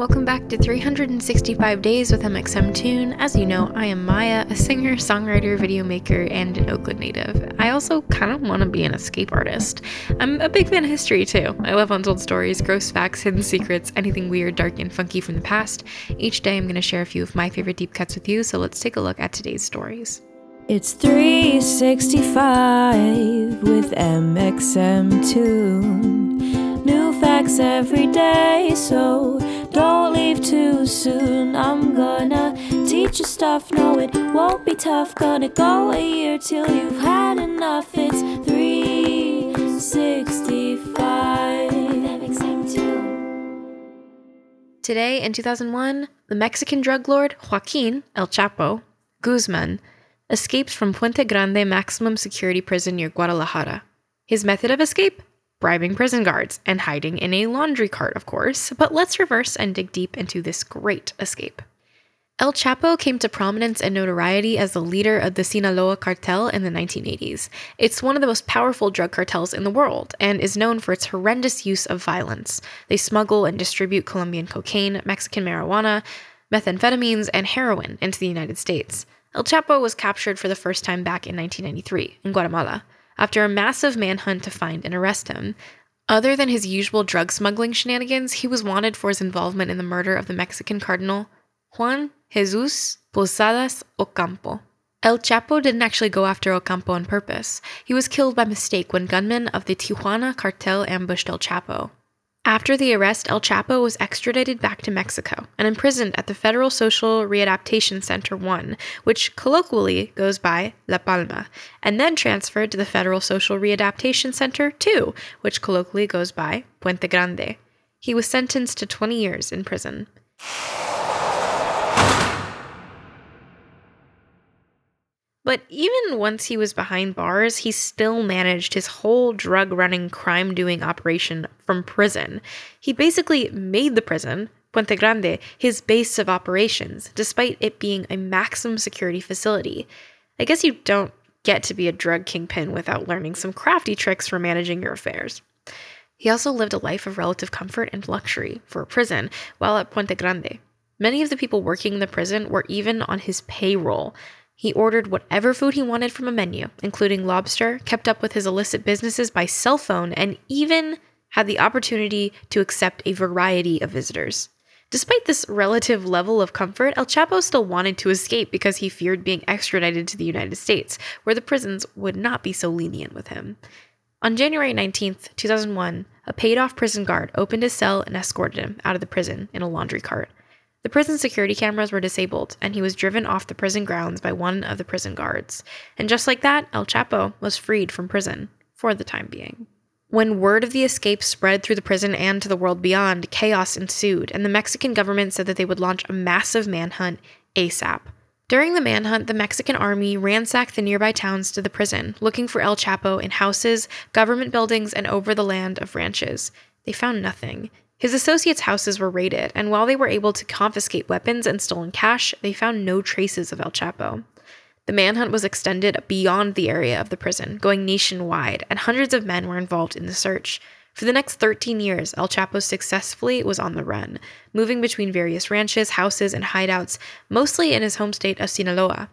welcome back to 365 Days with mxmtoon. As you know, I am Maya, a singer, songwriter, video maker, and an Oakland native. I also kind of want to be an escape artist. I'm a big fan of history too. I love untold stories, gross facts, hidden secrets, anything weird, dark, and funky from the past. Each day I'm going to share a few of my favorite deep cuts with you, so let's take a look at today's stories. It's 365 with mxmtoon. New facts every day, so don't leave too soon. I'm gonna teach you stuff, no, it won't be tough. Gonna go a year till you've had enough. It's 365. Today, in 2001, the Mexican drug lord Joaquin El Chapo Guzman escapes from Puente Grande maximum security prison near Guadalajara. His method of escape? Bribing prison guards, and hiding in a laundry cart, of course. But let's reverse and dig deep into this great escape. El Chapo came to prominence and notoriety as the leader of the Sinaloa cartel in the 1980s. It's one of the most powerful drug cartels in the world and is known for its horrendous use of violence. They smuggle and distribute Colombian cocaine, Mexican marijuana, methamphetamines, and heroin into the United States. El Chapo was captured for the first time back in 1993 in Guatemala after a massive manhunt to find and arrest him. Other than his usual drug smuggling shenanigans, he was wanted for his involvement in the murder of the Mexican cardinal Juan Jesus Posadas Ocampo. El Chapo didn't actually go after Ocampo on purpose. He was killed by mistake when gunmen of the Tijuana cartel ambushed El Chapo. After the arrest, El Chapo was extradited back to Mexico and imprisoned at the Federal Social Readaptation Center 1, which colloquially goes by La Palma, and then transferred to the Federal Social Readaptation Center 2, which colloquially goes by Puente Grande. He was sentenced to 20 years in prison. But even once he was behind bars, he still managed his whole drug running, crime doing operation from prison. He basically made the prison, Puente Grande, his base of operations, despite it being a maximum security facility. I guess you don't get to be a drug kingpin without learning some crafty tricks for managing your affairs. He also lived a life of relative comfort and luxury for a prison while at Puente Grande. Many of the people working in the prison were even on his payroll. He ordered whatever food he wanted from a menu, including lobster, kept up with his illicit businesses by cell phone, and even had the opportunity to accept a variety of visitors. Despite this relative level of comfort, El Chapo still wanted to escape because he feared being extradited to the United States, where the prisons would not be so lenient with him. On January 19, 2001, a paid off prison guard opened his cell and escorted him out of the prison in a laundry cart. The prison security cameras were disabled, and he was driven off the prison grounds by one of the prison guards. And just like that, El Chapo was freed from prison, for the time being. When word of the escape spread through the prison and to the world beyond, chaos ensued, and the Mexican government said that they would launch a massive manhunt ASAP. During the manhunt, the Mexican army ransacked the nearby towns to the prison, looking for El Chapo in houses, government buildings, and over the land of ranches. They found nothing. His associates' houses were raided, and while they were able to confiscate weapons and stolen cash, they found no traces of El Chapo. The manhunt was extended beyond the area of the prison, going nationwide, and hundreds of men were involved in the search. For the next 13 years, El Chapo successfully was on the run, moving between various ranches, houses, and hideouts, mostly in his home state of Sinaloa.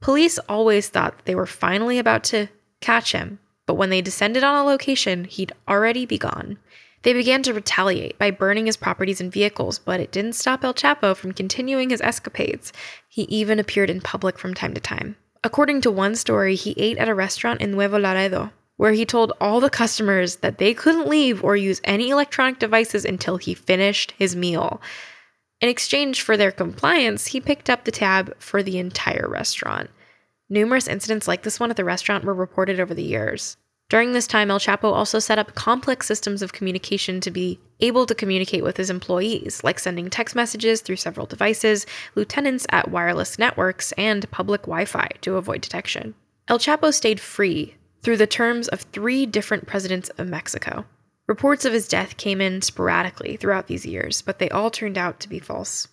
Police always thought they were finally about to catch him, but when they descended on a location, he'd already be gone. They began to retaliate by burning his properties and vehicles, but it didn't stop El Chapo from continuing his escapades. He even appeared in public from time to time. According to one story, he ate at a restaurant in Nuevo Laredo, where he told all the customers that they couldn't leave or use any electronic devices until he finished his meal. In exchange for their compliance, he picked up the tab for the entire restaurant. Numerous incidents like this one at the restaurant were reported over the years. During this time, El Chapo also set up complex systems of communication to be able to communicate with his employees, like sending text messages through several devices, lieutenants at wireless networks, and public Wi Fi to avoid detection. El Chapo stayed free through the terms of three different presidents of Mexico. Reports of his death came in sporadically throughout these years, but they all turned out to be false.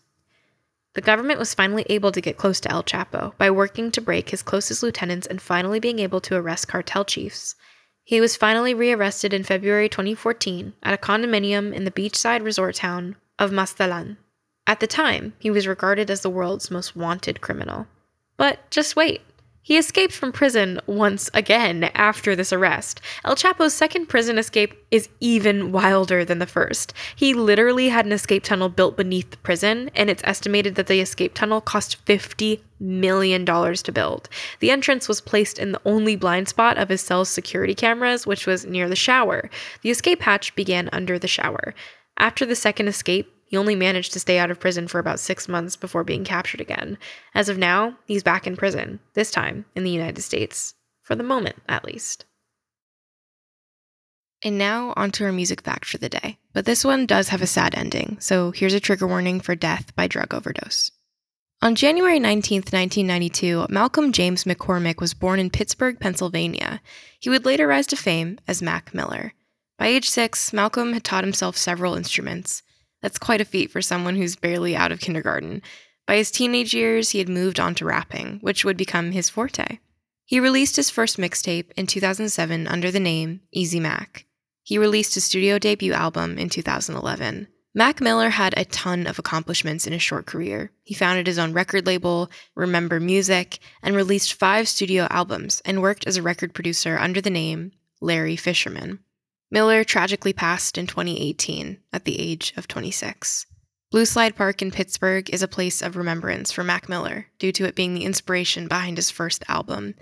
The government was finally able to get close to El Chapo by working to break his closest lieutenants and finally being able to arrest cartel chiefs. He was finally rearrested in February 2014 at a condominium in the beachside resort town of Mazatlan. At the time, he was regarded as the world's most wanted criminal. But just wait. He escaped from prison once again after this arrest. El Chapo's second prison escape is even wilder than the first. He literally had an escape tunnel built beneath the prison, and it's estimated that the escape tunnel cost $50 million to build. The entrance was placed in the only blind spot of his cell's security cameras, which was near the shower. The escape hatch began under the shower. After the second escape, he only managed to stay out of prison for about six months before being captured again. As of now, he's back in prison, this time in the United States, for the moment at least. And now, onto our music fact for the day. But this one does have a sad ending, so here's a trigger warning for death by drug overdose. On January 19, 1992, Malcolm James McCormick was born in Pittsburgh, Pennsylvania. He would later rise to fame as Mac Miller. By age six, Malcolm had taught himself several instruments. That's quite a feat for someone who's barely out of kindergarten. By his teenage years, he had moved on to rapping, which would become his forte. He released his first mixtape in 2007 under the name Easy Mac. He released his studio debut album in 2011. Mac Miller had a ton of accomplishments in his short career. He founded his own record label, Remember Music, and released five studio albums and worked as a record producer under the name Larry Fisherman. Miller tragically passed in 2018 at the age of 26. Blue Slide Park in Pittsburgh is a place of remembrance for Mac Miller due to it being the inspiration behind his first album.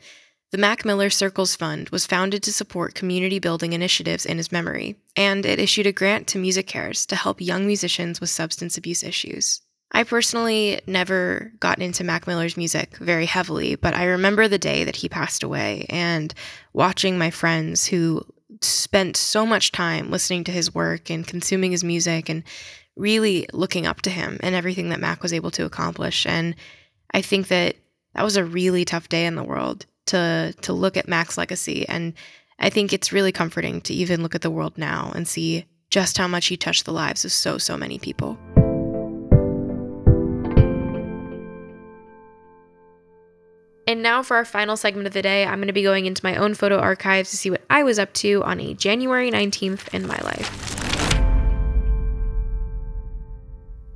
The Mac Miller Circles Fund was founded to support community building initiatives in his memory, and it issued a grant to MusiCares to help young musicians with substance abuse issues. I personally never got into Mac Miller's music very heavily, but I remember the day that he passed away and watching my friends who spent so much time listening to his work and consuming his music and really looking up to him and everything that Mac was able to accomplish. And I think that that was a really tough day in the world to to look at Mac's legacy. And I think it's really comforting to even look at the world now and see just how much he touched the lives of so so many people. And now for our final segment of the day, I'm going to be going into my own photo archives to see what I was up to on a January 19th in my life.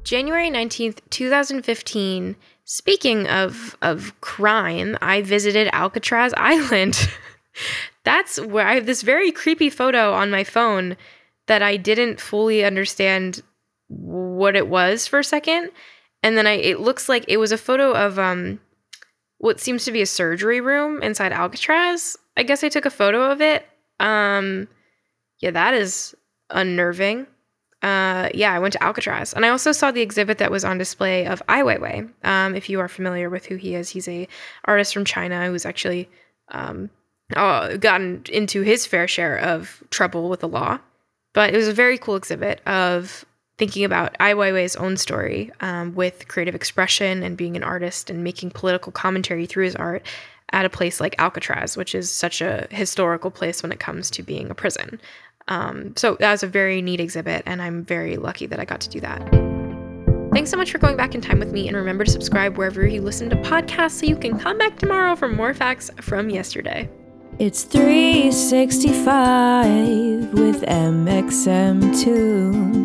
January 19th, 2015. Speaking of of crime, I visited Alcatraz Island. That's where I have this very creepy photo on my phone that I didn't fully understand what it was for a second. And then I it looks like it was a photo of um what seems to be a surgery room inside Alcatraz. I guess I took a photo of it. Um, yeah, that is unnerving. Uh, yeah, I went to Alcatraz, and I also saw the exhibit that was on display of Ai Weiwei. Um, if you are familiar with who he is, he's a artist from China who's actually um, uh, gotten into his fair share of trouble with the law. But it was a very cool exhibit of thinking about Ai Weiwei's own story um, with creative expression and being an artist and making political commentary through his art at a place like Alcatraz, which is such a historical place when it comes to being a prison. Um, so that was a very neat exhibit, and I'm very lucky that I got to do that. Thanks so much for going back in time with me, and remember to subscribe wherever you listen to podcasts so you can come back tomorrow for more facts from yesterday. It's 365 with mxmtoon